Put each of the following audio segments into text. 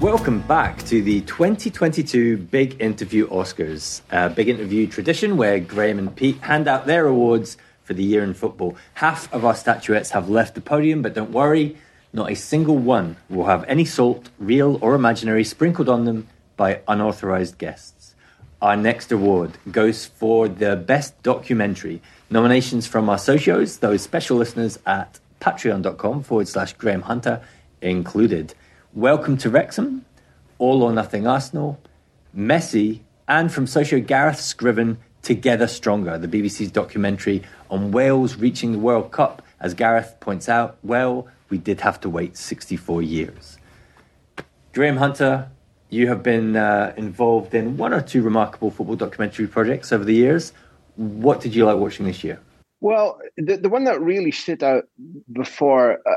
Welcome back to the 2022 Big Interview Oscars, a big interview tradition where Graham and Pete hand out their awards for the year in football. Half of our statuettes have left the podium, but don't worry, not a single one will have any salt, real or imaginary, sprinkled on them by unauthorized guests. Our next award goes for the best documentary. Nominations from our socios, those special listeners at patreon.com forward slash Graham Hunter included. Welcome to Wrexham, All or Nothing Arsenal, Messi, and from Socio Gareth Scriven, Together Stronger, the BBC's documentary on Wales reaching the World Cup. As Gareth points out, well, we did have to wait 64 years. Graham Hunter, you have been uh, involved in one or two remarkable football documentary projects over the years. What did you like watching this year? Well, the, the one that really stood out before uh,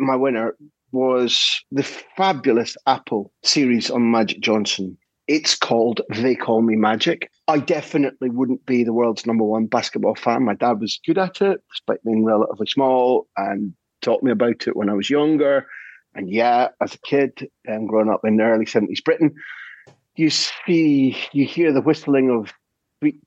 my winner was the fabulous Apple series on Magic Johnson. It's called They Call Me Magic. I definitely wouldn't be the world's number one basketball fan. My dad was good at it, despite being relatively small, and taught me about it when I was younger. And yeah, as a kid, um, growing up in early 70s Britain, you see, you hear the whistling of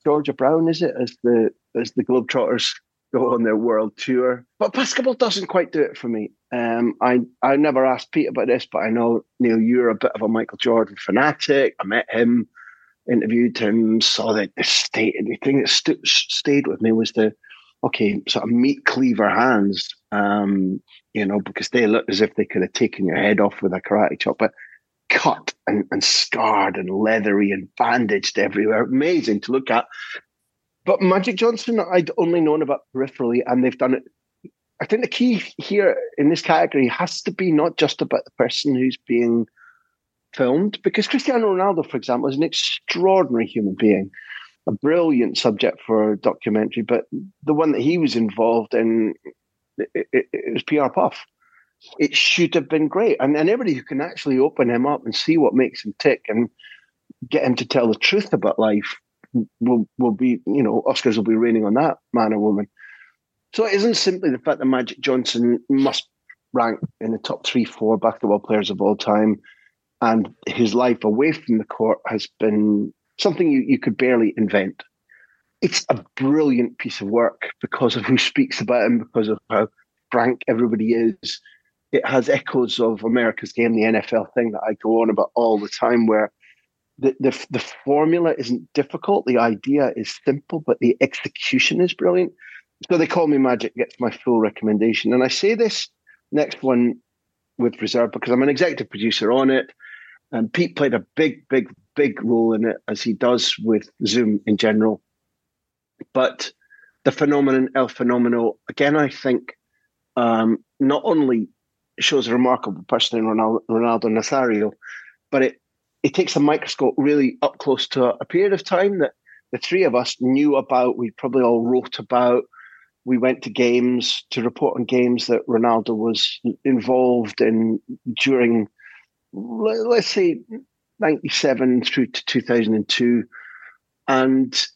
Georgia Brown, is it, as the as the Globetrotters go on their world tour. But basketball doesn't quite do it for me. Um, I I never asked Pete about this, but I know Neil, you're a bit of a Michael Jordan fanatic. I met him, interviewed him, saw that the state. The thing that st- stayed with me was the okay, sort of meat cleaver hands. Um, you know, because they looked as if they could have taken your head off with a karate chop, but cut and, and scarred and leathery and bandaged everywhere. Amazing to look at. But Magic Johnson, I'd only known about peripherally, and they've done it. I think the key here in this category has to be not just about the person who's being filmed, because Cristiano Ronaldo, for example, is an extraordinary human being, a brilliant subject for a documentary. But the one that he was involved in, it, it, it was PR puff. It should have been great, and, and everybody who can actually open him up and see what makes him tick and get him to tell the truth about life will will be you know Oscars will be raining on that man or woman. So it isn't simply the fact that Magic Johnson must rank in the top three, four basketball players of all time, and his life away from the court has been something you, you could barely invent. It's a brilliant piece of work because of who speaks about him, because of how frank everybody is. It has echoes of America's game, the NFL thing that I go on about all the time, where the, the, the formula isn't difficult. The idea is simple, but the execution is brilliant. So they call me magic gets my full recommendation. And I say this next one with reserve because I'm an executive producer on it. And Pete played a big, big, big role in it, as he does with Zoom in general. But the phenomenon, El Fenomeno, again, I think um, not only shows a remarkable person in Ronaldo, Ronaldo Nazario, but it it takes a microscope really up close to a, period of time that the three of us knew about. We probably all wrote about. We went to games to report on games that Ronaldo was involved in during, let's say, 97 through to 2002. And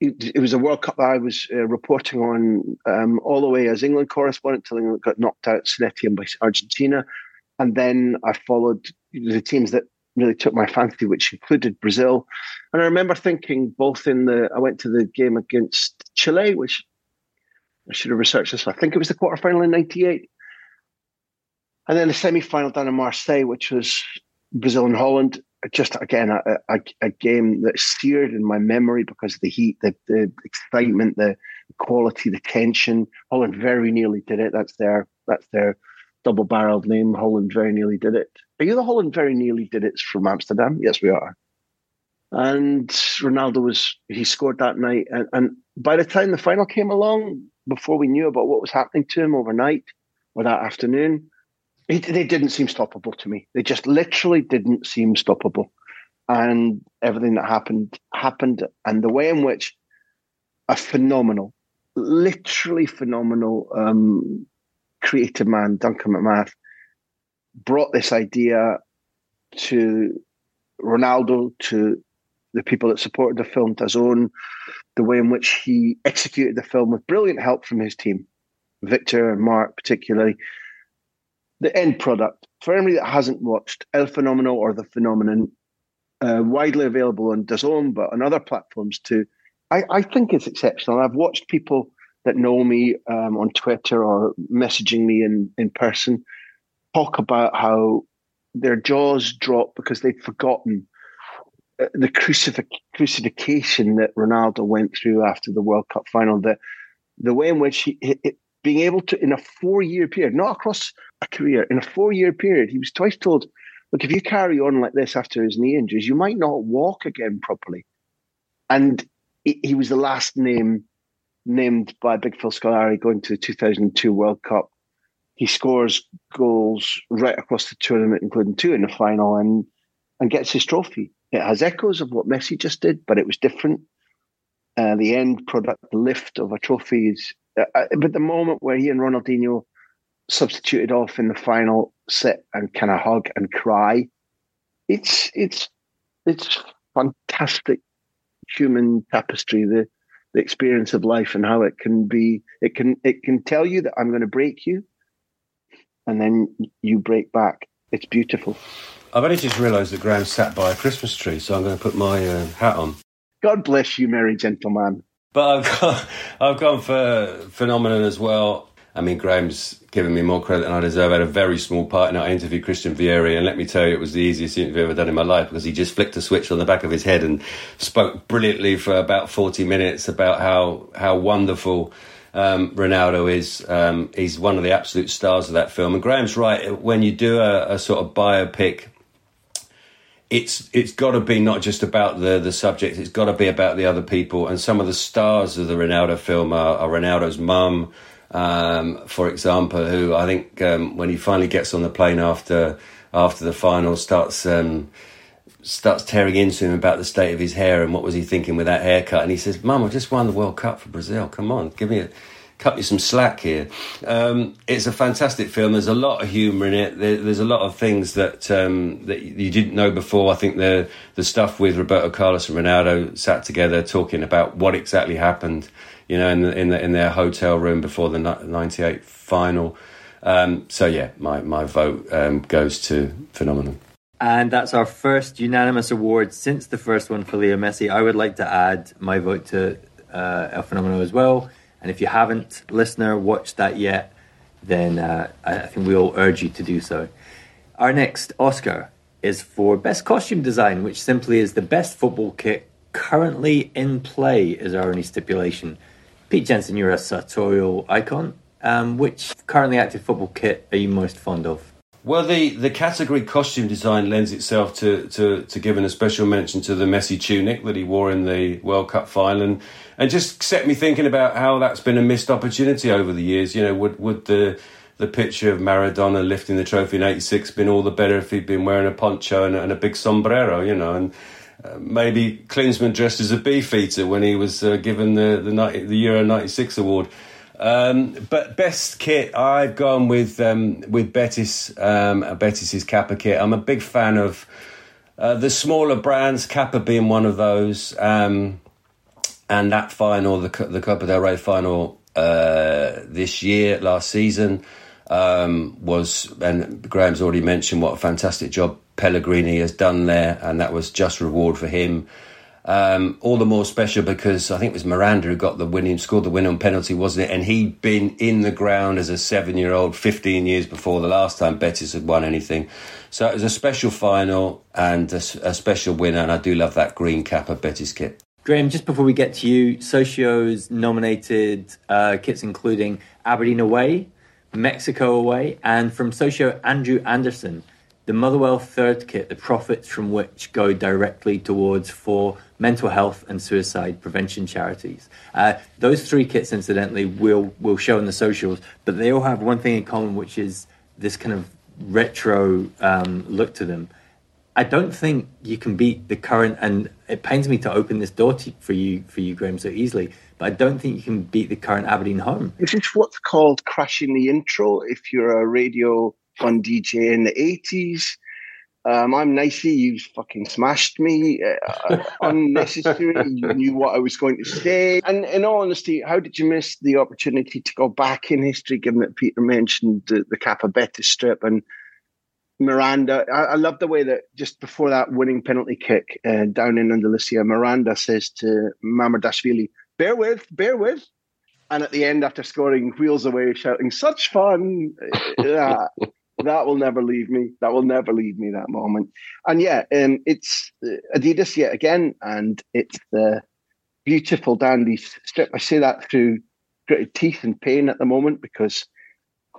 it, it was a World Cup that I was uh, reporting on um, all the way as England correspondent till England got knocked out Saint-Étienne by Argentina. And then I followed the teams that really took my fancy, which included Brazil. And I remember thinking both in the, I went to the game against Chile, which I should have researched this. I think it was the quarterfinal in 98. And then the semi final down in Marseille, which was Brazil and Holland. Just again, a, a, a, game that's seared in my memory because of the heat, the, the excitement, the quality, the tension. Holland very nearly did it. That's their that's their double barreled name. Holland very nearly did it. Are you the Holland very nearly did it from Amsterdam? Yes, we are. And Ronaldo was he scored that night, and, and by the time the final came along, before we knew about what was happening to him overnight or that afternoon, it, they didn't seem stoppable to me. They just literally didn't seem stoppable, and everything that happened happened, and the way in which a phenomenal, literally phenomenal um, creative man, Duncan McMath, brought this idea to Ronaldo, to the people that supported the film, DAZN, the way in which he executed the film with brilliant help from his team, Victor and Mark particularly. The end product, for anybody that hasn't watched El Fenomeno or The Phenomenon, uh, widely available on DAZN, but on other platforms too, I, I think it's exceptional. I've watched people that know me um, on Twitter or messaging me in, in person talk about how their jaws drop because they'd forgotten uh, the crucif- crucifixion that Ronaldo went through after the World Cup final. The the way in which he, being able to in a four year period, not across a career, in a four year period, he was twice told, "Look, if you carry on like this after his knee injuries, you might not walk again properly." And he, he was the last name named by Big Phil Scolari going to the 2002 World Cup. He scores goals right across the tournament, including two in the final, and and gets his trophy. It has echoes of what Messi just did, but it was different. Uh, the end product, lift of a trophy is, uh, uh but the moment where he and Ronaldinho substituted off in the final, sit and kind of hug and cry, it's it's it's fantastic human tapestry. The the experience of life and how it can be it can it can tell you that i'm going to break you and then you break back. It's beautiful. I've only just realized that graham sat by a christmas tree so i'm going to put my uh, hat on. God bless you merry gentleman. But i've got i've gone for phenomenon as well. I mean, Graham's given me more credit than I deserve. I had a very small part in our interview, Christian Vieri, and let me tell you, it was the easiest interview I've ever done in my life because he just flicked a switch on the back of his head and spoke brilliantly for about 40 minutes about how, how wonderful um, Ronaldo is. Um, he's one of the absolute stars of that film. And Graham's right, when you do a, a sort of biopic, it's it's got to be not just about the the subject. It's got to be about the other people. And some of the stars of the Ronaldo film are, are Ronaldo's mum, um, for example, who I think um, when he finally gets on the plane after after the final starts um, starts tearing into him about the state of his hair and what was he thinking with that haircut, and he says, "Mum, I just won the World Cup for Brazil. Come on, give me a." Cut me some slack here. Um, it's a fantastic film. There's a lot of humour in it. There, there's a lot of things that um, that you didn't know before. I think the the stuff with Roberto Carlos and Ronaldo sat together talking about what exactly happened you know, in the, in, the, in their hotel room before the '98 final. Um, so yeah, my my vote um, goes to Phenomenon. And that's our first unanimous award since the first one for Leo Messi. I would like to add my vote to uh, El Fenomeno as well. And if you haven't, listener, watched that yet, then uh, I think we all urge you to do so. Our next Oscar is for Best Costume Design, which simply is the best football kit currently in play, is our only stipulation. Pete Jenson, you're a sartorial icon. Um, which currently active football kit are you most fond of? Well, the, the category costume design lends itself to, to, to giving a special mention to the messy tunic that he wore in the World Cup final, and, and just set me thinking about how that's been a missed opportunity over the years. You know, would would the the picture of Maradona lifting the trophy in '86 been all the better if he'd been wearing a poncho and, and a big sombrero? You know, and uh, maybe Klinsmann dressed as a beefeater when he was uh, given the the, 90, the Euro '96 award. Um, but best kit, I've gone with um, with Betis um, Betis's Kappa kit. I'm a big fan of uh, the smaller brands, Kappa being one of those. Um, and that final, the the Copa del Rey final uh, this year, last season, um, was, and Graham's already mentioned what a fantastic job Pellegrini has done there, and that was just reward for him. Um, all the more special because I think it was Miranda who got the winning, scored the win on penalty, wasn't it? And he'd been in the ground as a seven-year-old 15 years before the last time Betis had won anything. So it was a special final and a, a special winner, and I do love that green cap of Betis kit. Graham, just before we get to you, Socio's nominated uh, kits including Aberdeen away, Mexico away, and from Socio Andrew Anderson the Motherwell third kit, the profits from which go directly towards four mental health and suicide prevention charities. Uh, those three kits, incidentally, will will show in the socials, but they all have one thing in common, which is this kind of retro um, look to them. I don't think you can beat the current, and it pains me to open this door to, for you, for you, Graham, so easily. But I don't think you can beat the current Aberdeen home. This is what's called crashing the intro. If you're a radio fun DJ in the 80s. Um, I'm nicey. You fucking smashed me. Uh, unnecessary. you knew what I was going to say. And in all honesty, how did you miss the opportunity to go back in history, given that Peter mentioned the, the Kappa Betis strip and Miranda? I, I love the way that just before that winning penalty kick uh, down in Andalusia, Miranda says to Mamardashvili, bear with, bear with and at the end, after scoring, wheels away, shouting, "Such fun!" yeah, that will never leave me. That will never leave me. That moment, and yeah, um, it's uh, Adidas yet again, and it's the beautiful dandy strip. I say that through gritted teeth and pain at the moment because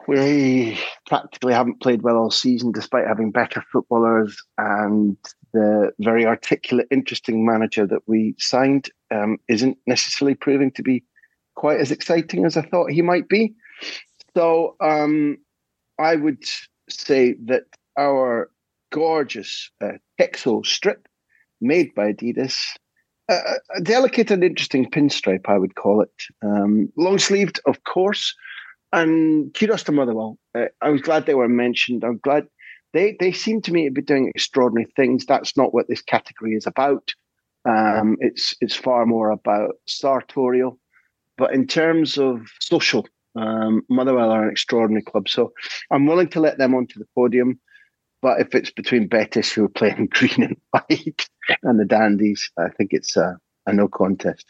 we practically haven't played well all season, despite having better footballers and the very articulate, interesting manager that we signed um, isn't necessarily proving to be quite as exciting as I thought he might be. So um, I would say that our gorgeous uh, Texo strip made by Adidas, uh, a delicate and interesting pinstripe, I would call it. Um, long sleeved, of course. And kudos to Motherwell. Uh, I was glad they were mentioned. I'm glad they, they seem to me to be doing extraordinary things. That's not what this category is about. Um, it's it's far more about sartorial. But in terms of social um, Motherwell are an extraordinary club, so I'm willing to let them onto the podium. But if it's between Betis, who are playing green and white, and the Dandies, I think it's a, a no contest.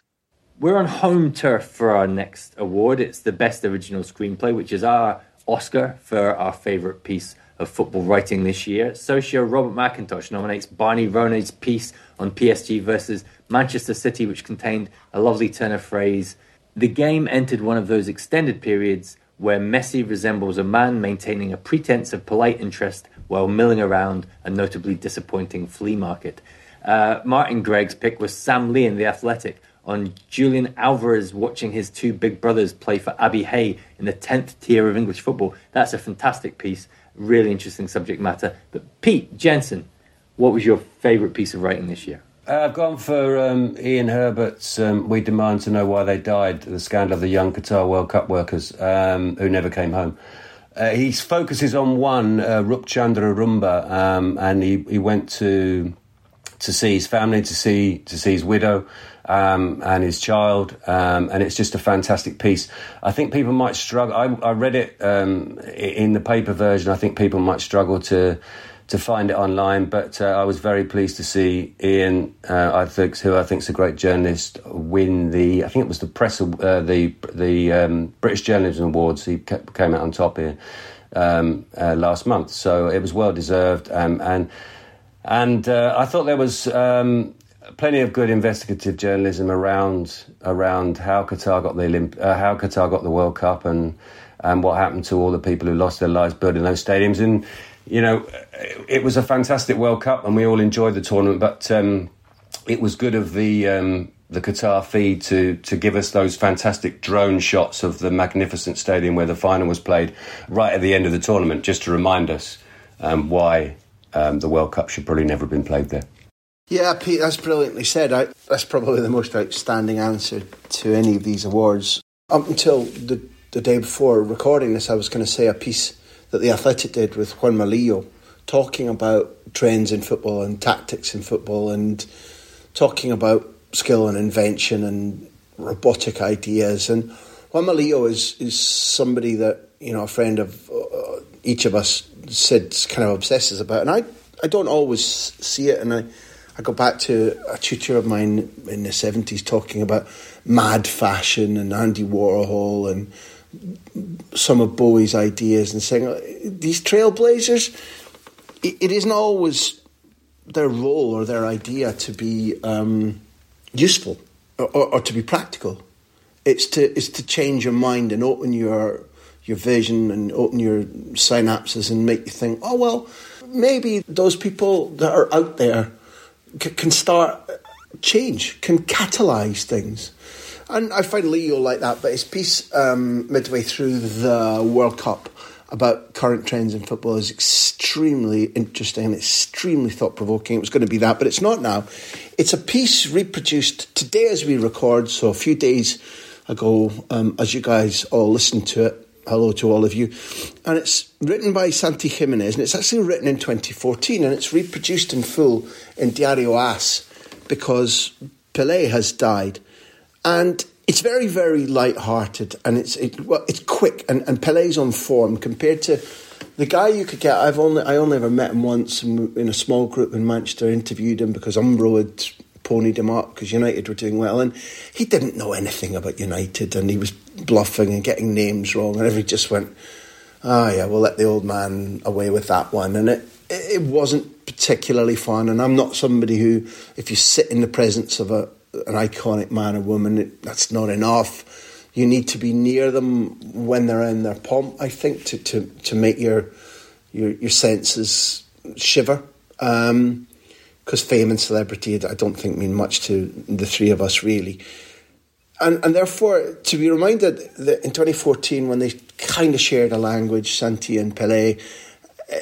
We're on home turf for our next award. It's the Best Original Screenplay, which is our Oscar for our favourite piece of football writing this year. Socio Robert McIntosh nominates Barney Ronay's piece on PSG versus Manchester City, which contained a lovely turn of phrase the game entered one of those extended periods where Messi resembles a man maintaining a pretense of polite interest while milling around a notably disappointing flea market. Uh, Martin Gregg's pick was Sam Lee in The Athletic on Julian Alvarez watching his two big brothers play for Abbey Hey in the 10th tier of English football. That's a fantastic piece, really interesting subject matter. But Pete Jenson, what was your favourite piece of writing this year? Uh, I've gone for um, Ian Herbert's um, We Demand to Know Why They Died, the scandal of the young Qatar World Cup workers um, who never came home. Uh, he focuses on one, uh, Rupchandra Rumba, um, and he, he went to to see his family, to see to see his widow um, and his child, um, and it's just a fantastic piece. I think people might struggle. I, I read it um, in the paper version. I think people might struggle to to find it online. But uh, I was very pleased to see Ian, uh, I think, who I think is a great journalist, win the. I think it was the press, uh, the the um, British Journalism Awards. He came out on top here um, uh, last month, so it was well deserved. Um, and and uh, I thought there was. Um, plenty of good investigative journalism around around how Qatar got the Olymp- uh, how Qatar got the World Cup and and what happened to all the people who lost their lives building those stadiums and you know, it was a fantastic World Cup and we all enjoyed the tournament, but um, it was good of the um, the Qatar feed to to give us those fantastic drone shots of the magnificent stadium where the final was played right at the end of the tournament, just to remind us um, why um, the World Cup should probably never have been played there. Yeah, Pete, that's brilliantly said. I, that's probably the most outstanding answer to any of these awards. Up until the, the day before recording this, I was going to say a piece that the Athletic did with Juanma Lillo, talking about trends in football and tactics in football and talking about skill and invention and robotic ideas. And Juanma Lillo is, is somebody that, you know, a friend of uh, each of us said kind of obsesses about. And I, I don't always see it. And I, I go back to a tutor of mine in the 70s talking about mad fashion and Andy Warhol and some of Bowie's ideas and saying these trailblazers, it, it isn't always their role or their idea to be um, useful or, or, to be practical. It's to it's to change your mind and open your your vision and open your synapses and make you think, oh well, maybe those people that are out there c- can start change, can catalyze things. And I find Leo like that, but his piece um, midway through the World Cup about current trends in football is extremely interesting and extremely thought provoking. It was going to be that, but it's not now. It's a piece reproduced today as we record, so a few days ago, um, as you guys all listen to it. Hello to all of you. And it's written by Santi Gimenez, and it's actually written in 2014, and it's reproduced in full in Diario AS because Pele has died. And it's very, very light-hearted, and it's it, well, it's quick, and, and Pele's on form compared to the guy you could get. I've only I only ever met him once in a small group in Manchester. Interviewed him because Umbro had ponied him up because United were doing well, and he didn't know anything about United, and he was bluffing and getting names wrong, and everybody just went, "Oh yeah, we'll let the old man away with that one," and it it wasn't particularly fun. And I'm not somebody who, if you sit in the presence of a an iconic man or woman, that's not enough. You need to be near them when they're in their pomp. I think to to, to make your your your senses shiver. Because um, fame and celebrity, I don't think mean much to the three of us really. And, and therefore, to be reminded that in 2014, when they kind of shared a language, Santi and Pele, uh,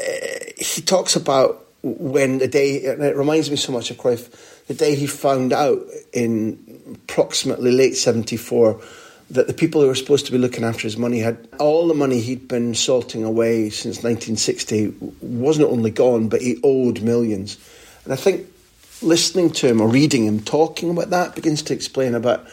he talks about when the day, and it reminds me so much of Cruyff, the day he found out in approximately late 74 that the people who were supposed to be looking after his money had all the money he'd been salting away since 1960 wasn't only gone, but he owed millions. And I think listening to him or reading him talking about that begins to explain about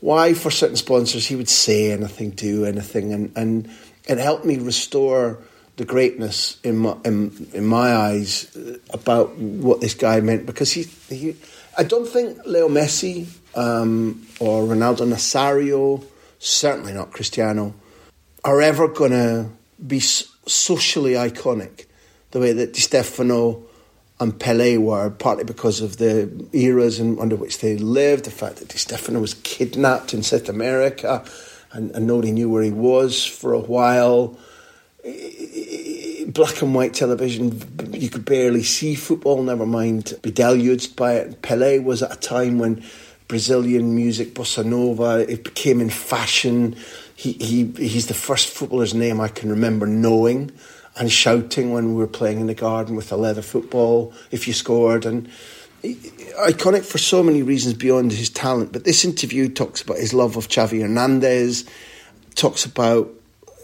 why, for certain sponsors, he would say anything, do anything, and, and it helped me restore the greatness in my, in, in my eyes about what this guy meant because he, he I don't think Leo Messi um, or Ronaldo Nazario, certainly not Cristiano, are ever going to be socially iconic the way that Di Stefano and Pele were, partly because of the eras in, under which they lived, the fact that Di Stefano was kidnapped in South America and, and nobody knew where he was for a while black and white television, you could barely see football, never mind be deluged by it. Pele was at a time when Brazilian music, bossa nova, it became in fashion. He, he, he's the first footballer's name I can remember knowing and shouting when we were playing in the garden with a leather football if you scored. And iconic for so many reasons beyond his talent. But this interview talks about his love of Xavi Hernandez, talks about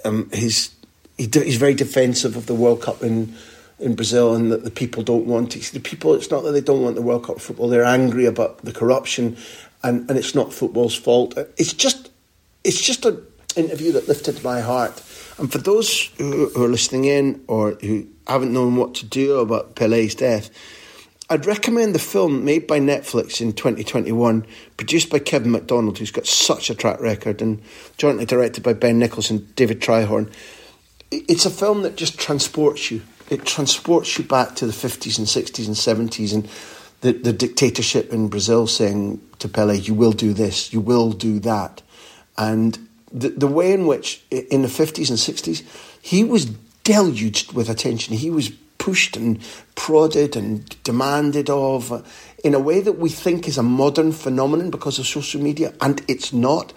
um, his he, he's very defensive of the World Cup in in Brazil and that the people don't want it. The people, it's not that they don't want the World Cup football; they're angry about the corruption, and, and it's not football's fault. It's just it's just an interview that lifted my heart. And for those who, who are listening in or who haven't known what to do about Pele's death, I'd recommend the film made by Netflix in 2021, produced by Kevin Macdonald, who's got such a track record, and jointly directed by Ben Nichols and David Tryhorn it's a film that just transports you. It transports you back to the 50s and 60s and 70s and the, the dictatorship in Brazil saying to Pele, you will do this, you will do that. And the, the way in which, in the 50s and 60s, he was deluged with attention. He was pushed and prodded and demanded of uh, in a way that we think is a modern phenomenon because of social media, and it's not.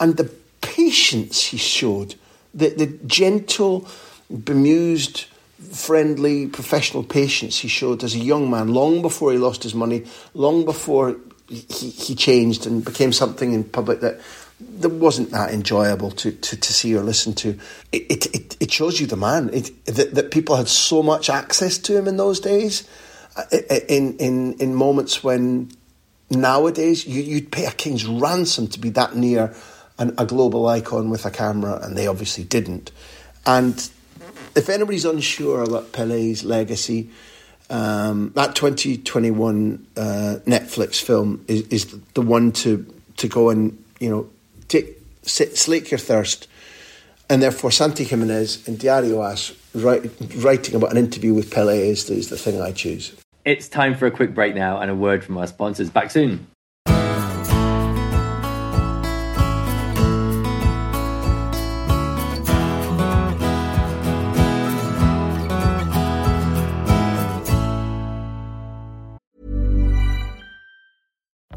And the patience he showed the, the gentle, bemused, friendly, professional patience he showed as a young man, long before he lost his money, long before he, he changed and became something in public that that wasn't that enjoyable to, to, to see or listen to. It, it, it shows you the man. It, that, that people had so much access to him in those days, uh, in, in, in moments when nowadays you, you'd pay a king's ransom to be that near an, a global icon with a camera, and they obviously didn't. And if anybody's unsure about Pele's legacy, Um, that 2021 uh, Netflix film is, is the one to to go and you know take, slake your thirst, and therefore Santi Gimenez and Diario As write, writing about an interview with Pele is, is the thing I choose. It's time for a quick break now and a word from our sponsors. Back soon.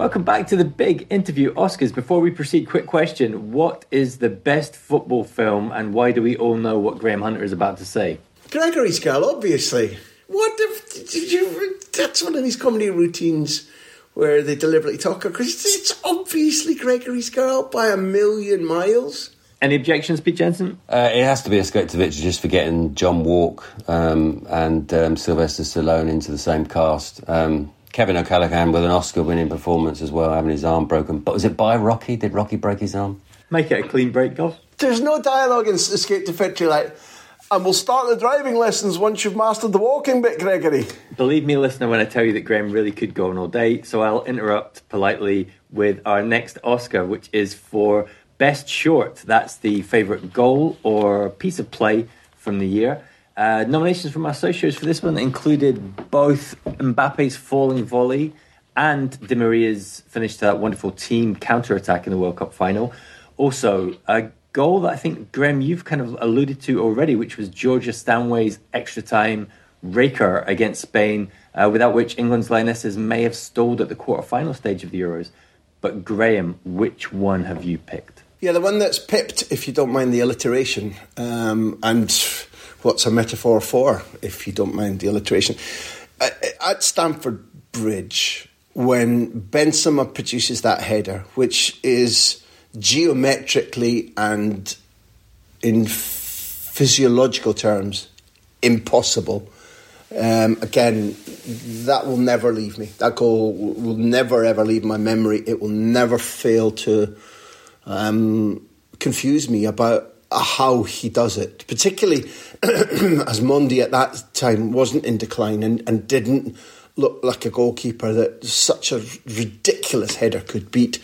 Welcome back to the big interview Oscars. Before we proceed, quick question. What is the best football film and why do we all know what Graham Hunter is about to say? Gregory's Girl, obviously. What if, did you, that's one of these comedy routines where they deliberately talk because it's obviously Gregory's Girl by a million miles. Any objections, Pete Jenson? Uh, it has to be Escape to Victory just for getting John Walk um, and um, Sylvester Stallone into the same cast. Um, Kevin O'Callaghan with an Oscar winning performance as well, having his arm broken. But was it by Rocky? Did Rocky break his arm? Make it a clean break, Golf. There's no dialogue in Escape to Victory like, and we'll start the driving lessons once you've mastered the walking bit, Gregory. Believe me, listener, when I tell you that Graham really could go on all day, so I'll interrupt politely with our next Oscar, which is for Best Short. That's the favourite goal or piece of play from the year. Uh, nominations from our socios for this one included both Mbappe's falling volley and Di Maria's finish to that wonderful team counter attack in the World Cup final. Also, a goal that I think, Graham, you've kind of alluded to already, which was Georgia Stanway's extra time raker against Spain, uh, without which England's Lionesses may have stalled at the quarter-final stage of the Euros. But, Graham, which one have you picked? Yeah, the one that's pipped, if you don't mind the alliteration. Um, and what's a metaphor for, if you don't mind the alliteration. At Stamford Bridge, when Benzema produces that header, which is geometrically and in physiological terms impossible. Um, again, that will never leave me. That goal will never ever leave my memory. It will never fail to um, confuse me about how he does it, particularly as Mendy at that time wasn't in decline and, and didn't look like a goalkeeper that such a ridiculous header could beat.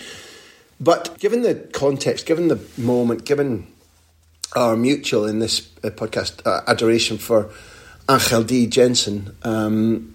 But given the context, given the moment, given our mutual in this uh, podcast uh, adoration for Angel Di Jensen, um,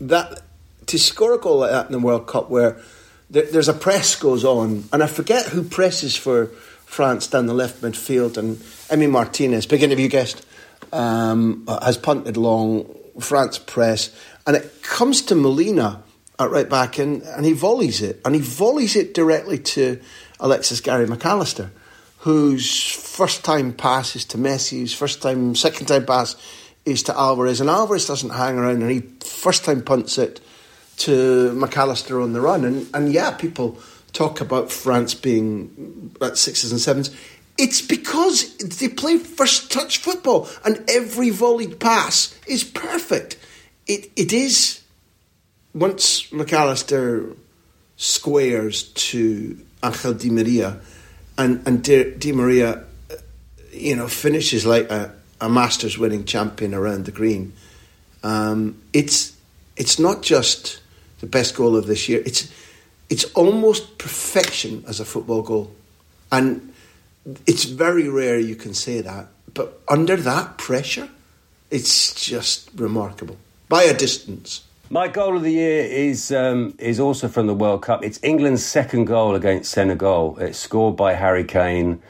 that to score a goal like that in the World Cup where there, there's a press goes on, and I forget who presses for France down the left midfield, and Emi Martinez, big interview guest, um, has punted long. France press, and it comes to Molina at right back, and, and he volleys it, and he volleys it directly to Alexis Gary McAllister, whose first time pass is to Messi, whose first time, second time pass is to Alvarez, and Alvarez doesn't hang around, and he first time punts it to McAllister on the run, and and yeah, people talk about France being at sixes and sevens. It's because they play first touch football and every volleyed pass is perfect. It, it is, once McAllister squares to Angel Di Maria and, and Di, Di Maria, you know, finishes like a, a Masters winning champion around the green. Um, it's it's not just the best goal of this year. It's it's almost perfection as a football goal, and it's very rare you can say that. But under that pressure, it's just remarkable by a distance. My goal of the year is um, is also from the World Cup. It's England's second goal against Senegal. It's scored by Harry Kane.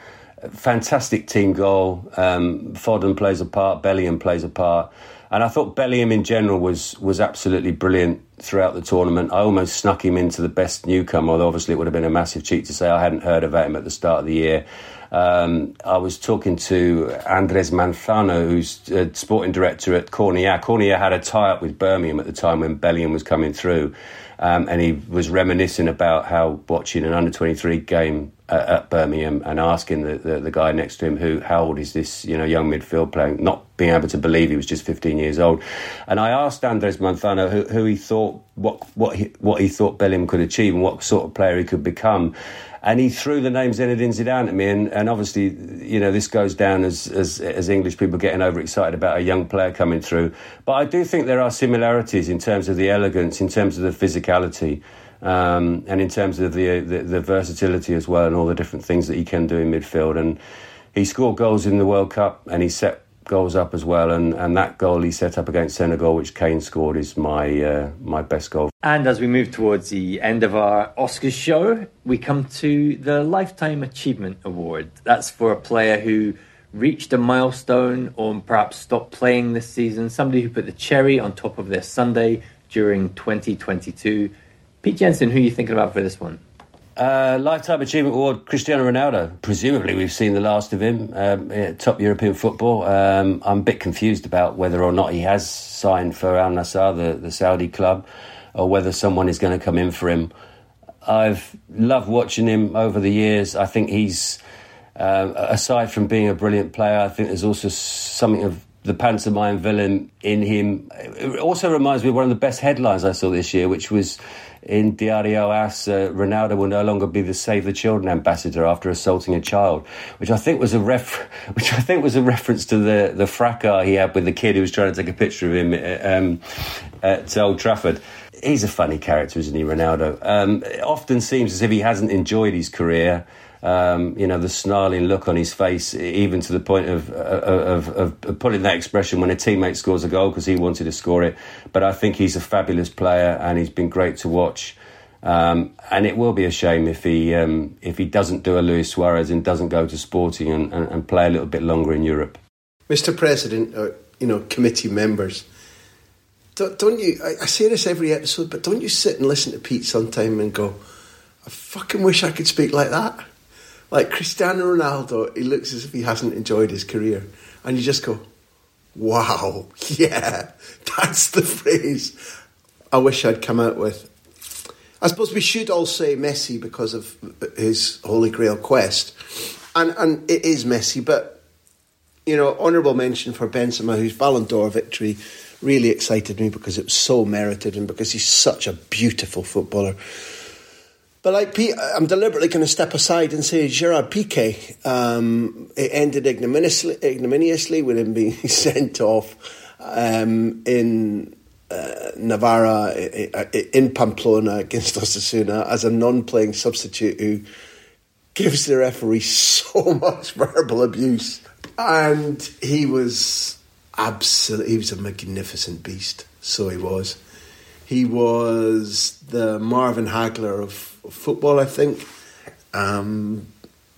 Fantastic team goal. Um, Foden plays a part. Bellingham plays a part. And I thought Bellingham in general was was absolutely brilliant throughout the tournament. I almost snuck him into the best newcomer, although obviously it would have been a massive cheat to say I hadn't heard about him at the start of the year. Um, I was talking to Andres Manzano, who's a sporting director at Cornellà. Cornellà had a tie up with Birmingham at the time when Bellingham was coming through. Um, and he was reminiscing about how watching an under 23 game uh, at Birmingham and asking the, the, the, guy next to him, who, how old is this, you know, young midfield player, not being able to believe he was just 15 years old. And I asked Andres Manzano who, who he thought, what, what, he, what he thought Bellingham could achieve and what sort of player he could become and he threw the name Zinedine Zidane at me, and, and obviously, you know, this goes down as, as, as English people getting overexcited about a young player coming through. But I do think there are similarities in terms of the elegance, in terms of the physicality, um, and in terms of the, the, the versatility as well, and all the different things that he can do in midfield. And he scored goals in the World Cup, and he set goals up as well, and, and that goal he set up against Senegal, which Kane scored, is my uh, my best goal. And as we move towards the end of our Oscars show, we come to the Lifetime Achievement Award. That's for a player who reached a milestone or perhaps stopped playing this season, somebody who put the cherry on top of their Sunday during 2022. Pete Jenson, who are you thinking about for this one? Uh, Lifetime Achievement Award, Cristiano Ronaldo. Presumably, we've seen the last of him um, top European football. Um, I'm a bit confused about whether or not he has signed for Al Nassr, the, the Saudi club, or whether someone is going to come in for him. I've loved watching him over the years. I think he's, uh, aside from being a brilliant player, I think there's also something of the pantomime villain in him. It also reminds me of one of the best headlines I saw this year, which was in Diario AS, uh, Ronaldo will no longer be the Save the Children ambassador after assaulting a child, which I think was a ref, which I think was a reference to the the fracas he had with the kid who was trying to take a picture of him uh, um, at Old Trafford. He's a funny character, isn't he, Ronaldo? Um, it often seems as if he hasn't enjoyed his career. Um, you know, the snarling look on his face, even to the point of, of, of, of putting that expression when a teammate scores a goal because he wanted to score it. But I think he's a fabulous player and he's been great to watch. Um, and it will be a shame if he um, if he doesn't do a Luis Suarez and doesn't go to Sporting and, and, and play a little bit longer in Europe. Mr. President, or, you know, committee members, don't, don't you? I, I say this every episode, but don't you sit and listen to Pete sometime and go, "I fucking wish I could speak like that." Like Cristiano Ronaldo, he looks as if he hasn't enjoyed his career. And you just go, wow, yeah, that's the phrase I wish I'd come out with. I suppose we should all say Messi because of his Holy Grail quest. And, and it is Messi, but, you know, honourable mention for Benzema, whose Ballon d'Or victory really excited me because it was so merited and because he's such a beautiful footballer. But like I'm deliberately going to step aside and say Gerard Piqué. Um, it ended ignominiously, ignominiously with him being sent off um, in uh, Navarra, in Pamplona against Osasuna as a non-playing substitute who gives the referee so much verbal abuse, and he was absolutely he was a magnificent beast. So he was. He was the Marvin Hagler of football, I think. Um,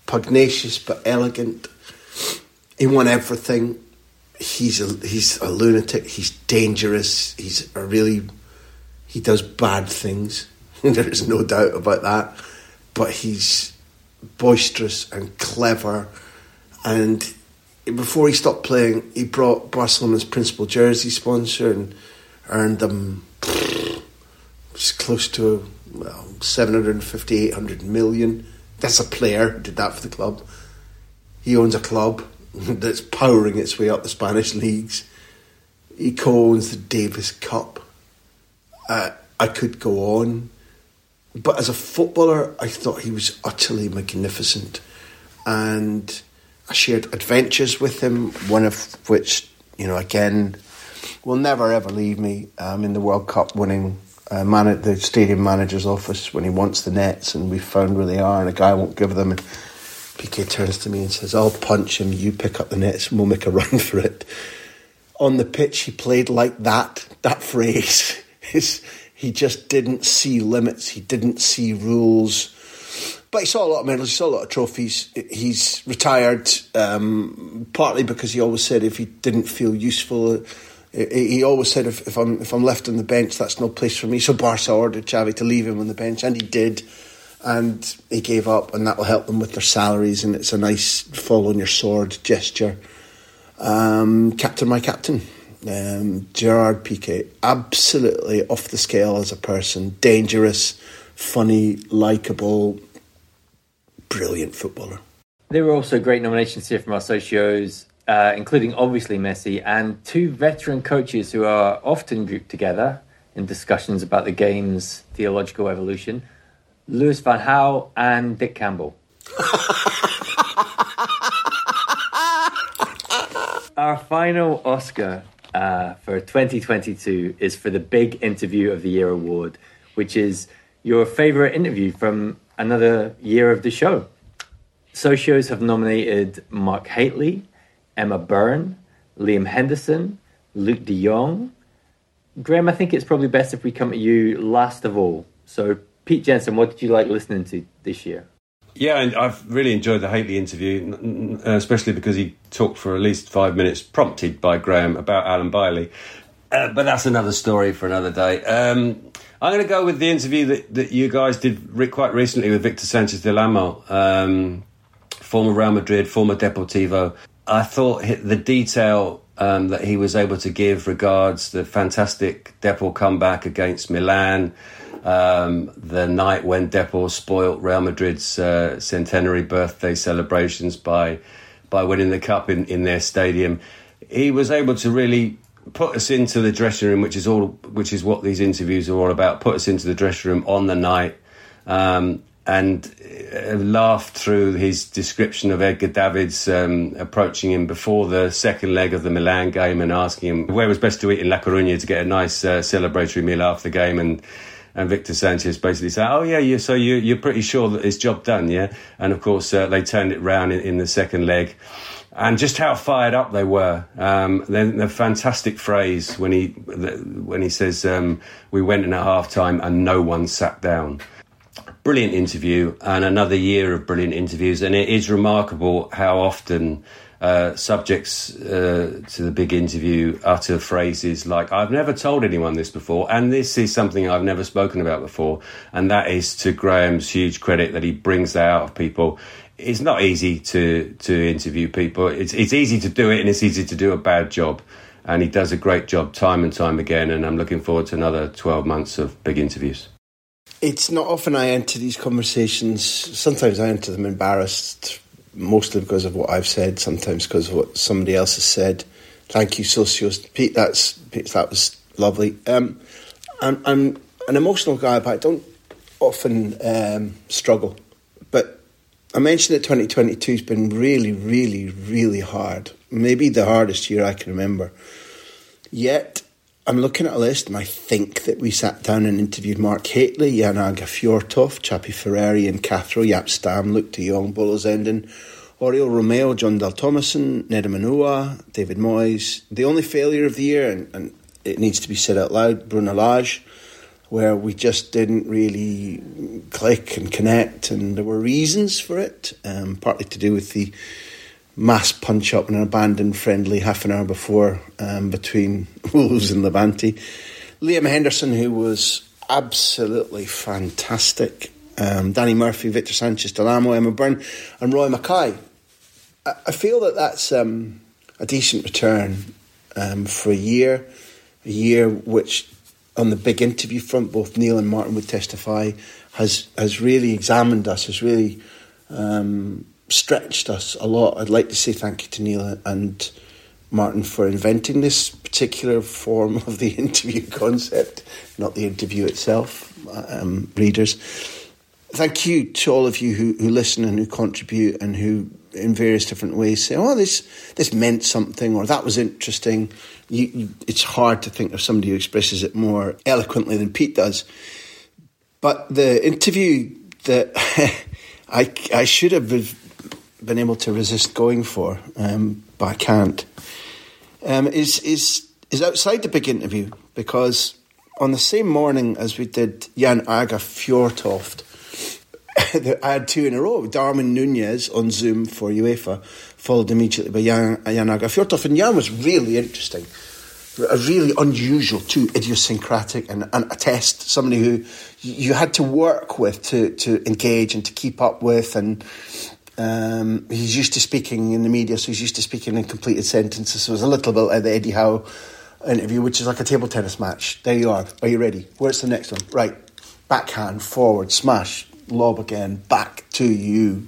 pugnacious but elegant. He won everything. He's a he's a lunatic. He's dangerous. He's a really he does bad things. there is no doubt about that. But he's boisterous and clever. And before he stopped playing, he brought Barcelona's principal jersey sponsor and earned them close to well, 750, 800 million. That's a player, who did that for the club. He owns a club that's powering its way up the Spanish leagues. He co-owns the Davis Cup. Uh, I could go on, but as a footballer, I thought he was utterly magnificent, and I shared adventures with him. One of which, you know, again, will never ever leave me. Um, in the World Cup winning uh, man at the stadium manager's office when he wants the nets, and we found where they are, and a guy won't give them. And PK turns to me and says, "I'll punch him. You pick up the nets, and we'll make a run for it." On the pitch, he played like that. That phrase is he just didn't see limits. He didn't see rules. But he saw a lot of medals. He saw a lot of trophies. He's retired um, partly because he always said if he didn't feel useful he always said, if, if, I'm if I'm left on the bench, that's no place for me. So Barca ordered Xavi to leave him on the bench, and he did. And he gave up, and that will help them with their salaries. And it's a nice fall on your sword gesture. Um, captain, my captain, um, Gerard Piqué, absolutely off the scale as a person, dangerous, funny, likable, brilliant footballer. There were also great nominations here from our socios uh, including obviously Messi, and two veteran coaches who are often grouped together in discussions about the game's theological evolution Louis Van Gaal and Dick Campbell. Our final Oscar uh, for 2022 is for the Big Interview of the Year award, which is your favorite interview from another year of the show. Socios have nominated Mark Hateley, Emma Byrne, Liam Henderson, Luuk de Jong. Graham, I think it's probably best if we come at you last of all. So, Pete Jenson, what did you like listening to this year? Yeah, and I've really enjoyed the Hateley interview, uh, especially because he talked for at least five minutes, prompted by Graham, about Alan Bailey. Uh, but that's another story for another day. Um, I'm going to go with the interview that, that you guys did re- quite recently with Victor Sanchez Del um, former Real Madrid, former Deportivo, I thought the detail um, that he was able to give regards the fantastic Depor comeback against Milan, um, the night when Depor spoilt Real Madrid's uh, centenary birthday celebrations by by winning the cup in, in their stadium. He was able to really put us into the dressing room, which is all which is what these interviews are all about. Put us into the dressing room on the night. Um, and uh, laughed through his description of Edgar Davids um, approaching him before the second leg of the Milan game and asking him where was best to eat in La Coruña to get a nice uh, celebratory meal after the game and and Victor Sanchez basically said, "Oh yeah, you so you you're pretty sure that it's job done, yeah." And of course, uh, they turned it round in, in, the second leg, and just how fired up they were. Um, then the fantastic phrase when he when he says, um, "We went in at half time and no one sat down." brilliant interview and another year of brilliant interviews. And it is remarkable how often uh, subjects uh, to the big interview utter phrases like, I've never told anyone this before, and this is something I've never spoken about before. And that is to Graham's huge credit that he brings that out of people. It's not easy to, to interview people. It's, it's easy to do it and it's easy to do a bad job. And he does a great job time and time again. And I'm looking forward to another 12 months of big interviews. It's not often I enter these conversations. Sometimes I enter them embarrassed, mostly because of what I've said, sometimes because of what somebody else has said. Thank you, Socios. Pete, that's, that was lovely. Um, I'm, I'm, an emotional guy, but I don't often um, struggle. But I mentioned that 2022 has been really, really, really hard. Maybe the hardest year I can remember. Yet, I'm looking at a list and I think that we sat down and interviewed Mark Hateley, Jan Fjørtoft, Chappie Ferrari and Cathro, Jaap Stam, Luuk de Jong, Bolo Zenden, Oriol Romeu, Jon Dahl Tomasson, Nedum Onuoha, David Moyes. The only failure of the year, and, and it needs to be said out loud, Bruno Lage, where we just didn't really click and connect, and there were reasons for it, um, partly to do with the mass punch up in an abandoned friendly half an hour before um, between Wolves and Levante. Liam Henderson, who was absolutely fantastic. Um, Danny Murphy, Victor Sanchez Del Amo, Emma Byrne, and Roy Makaay. I, I feel that that's um, a decent return um, for a year, a year which, on the big interview front, both Neil and Martin would testify, has has really examined us, has really um, stretched us a lot. I'd like to say thank you to Neil and Martin for inventing this particular form of the interview concept, not the interview itself, um, readers. Thank you to all of you who, who listen and who contribute and who, in various different ways, say, "Oh, this this meant something," or "That was interesting." You, you, it's hard to think of somebody who expresses it more eloquently than Pete does. But the interview that I I should have been able to resist going for, um, but I can't um, is is is outside the big interview because on the same morning as we did Jan Åge Fjortoft, I had two in a row. Darwin Nunez on Zoom for UEFA, followed immediately by Jan, Jan Åge Fjortoft, and Jan was really interesting. A really unusual, too idiosyncratic, and, and a test. Somebody who you had to work with to, to engage and to keep up with, and um, he's used to speaking in the media, so he's used to speaking in completed sentences. So it was a little bit like the Eddie Howe interview, which is like a table tennis match. There you are. Are you ready? Where's the next one? Right. Backhand, forward, smash, lob again, back to you.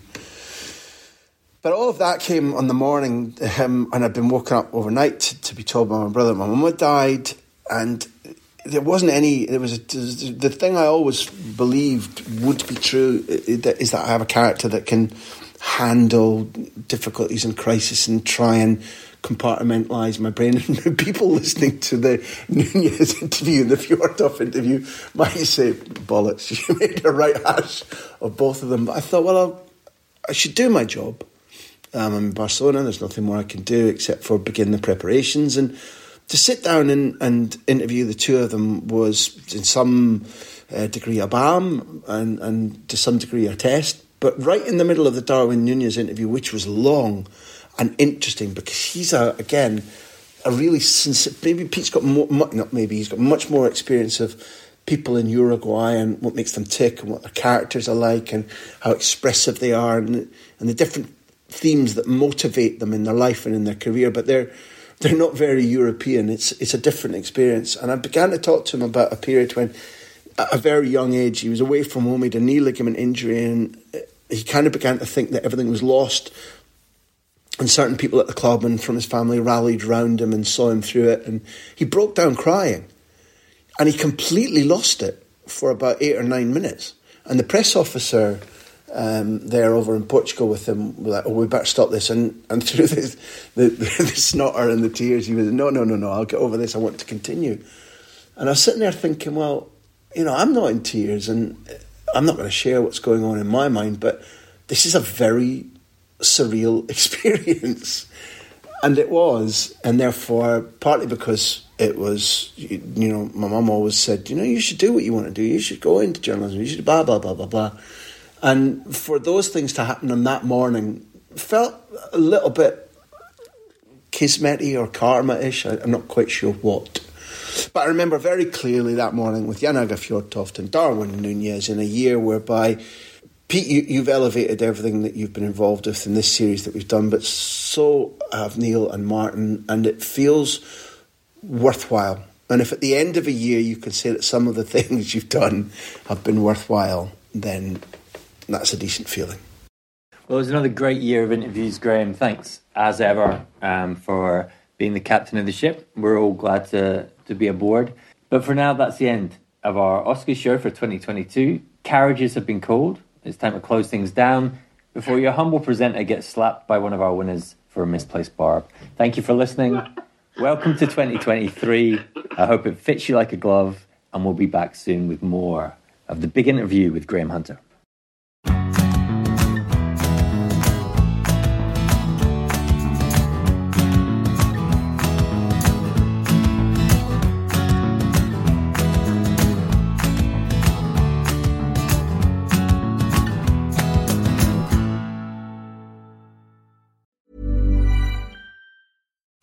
But all of that came on the morning, um, and I'd been woken up overnight to, to be told by my brother my mum had died, and there wasn't any. There was a, the thing I always believed would be true is that I have a character that can handle difficulties and crisis and try and compartmentalize my brain. And people listening to the Nunez interview and the Fjortoft interview might say, bollocks, you made a right hash of both of them. But I thought, well, I'll, i should do my job. Um, I'm in Barcelona, there's nothing more I can do except for begin the preparations. And to sit down and, and interview the two of them was, in some uh, degree, a balm and, and to some degree, a test but right in the middle of the Darwin Nunez interview, which was long and interesting because he's a, again a really sincere. Maybe Pete's got more, not maybe he's got much more experience of people in Uruguay and what makes them tick and what their characters are like and how expressive they are and, and the different themes that motivate them in their life and in their career. But they're they're not very European. It's it's a different experience. And I began to talk to him about a period when, at a very young age, he was away from home. He had a knee ligament injury, and he kind of began to think that everything was lost. And certain people at the club and from his family rallied round him and saw him through it. And he broke down crying. And he completely lost it for about eight or nine minutes. And the press officer um, there over in Portugal with him was like, oh, we better stop this. And, and through the, the, the snotter and the tears, he was, no, no, no, no, I'll get over this. I want to continue. And I was sitting there thinking, well, you know, I'm not in tears. And I'm not going to share what's going on in my mind, but this is a very surreal experience. And it was, and therefore, partly because it was, you, know, my mum always said, you know, you should do what you want to do. You should go into journalism. You should blah, blah, blah, blah, blah. And for those things to happen on that morning felt a little bit kismety or karma-ish. I'm not quite sure what. But I remember very clearly that morning with Jan Åge Fjortoft and Darwin Nunez in a year whereby Pete, you, have elevated everything that you've been involved with in this series that we've done, but so have Neil and Martin, and it feels worthwhile. And if at the end of a year you can say that some of the things you've done have been worthwhile, then that's a decent feeling. Well, it was another great year of interviews, Graham. Thanks, as ever, um, for being the captain of the ship. We're all glad to to be aboard. But for now, that's the end of our Oscars show for 2022. Carriages have been called. It's time to close things down before your humble presenter gets slapped by one of our winners for a misplaced barb. Thank you for listening. Welcome to 2023. I hope it fits you like a glove, and we'll be back soon with more of the big interview with Graham Hunter.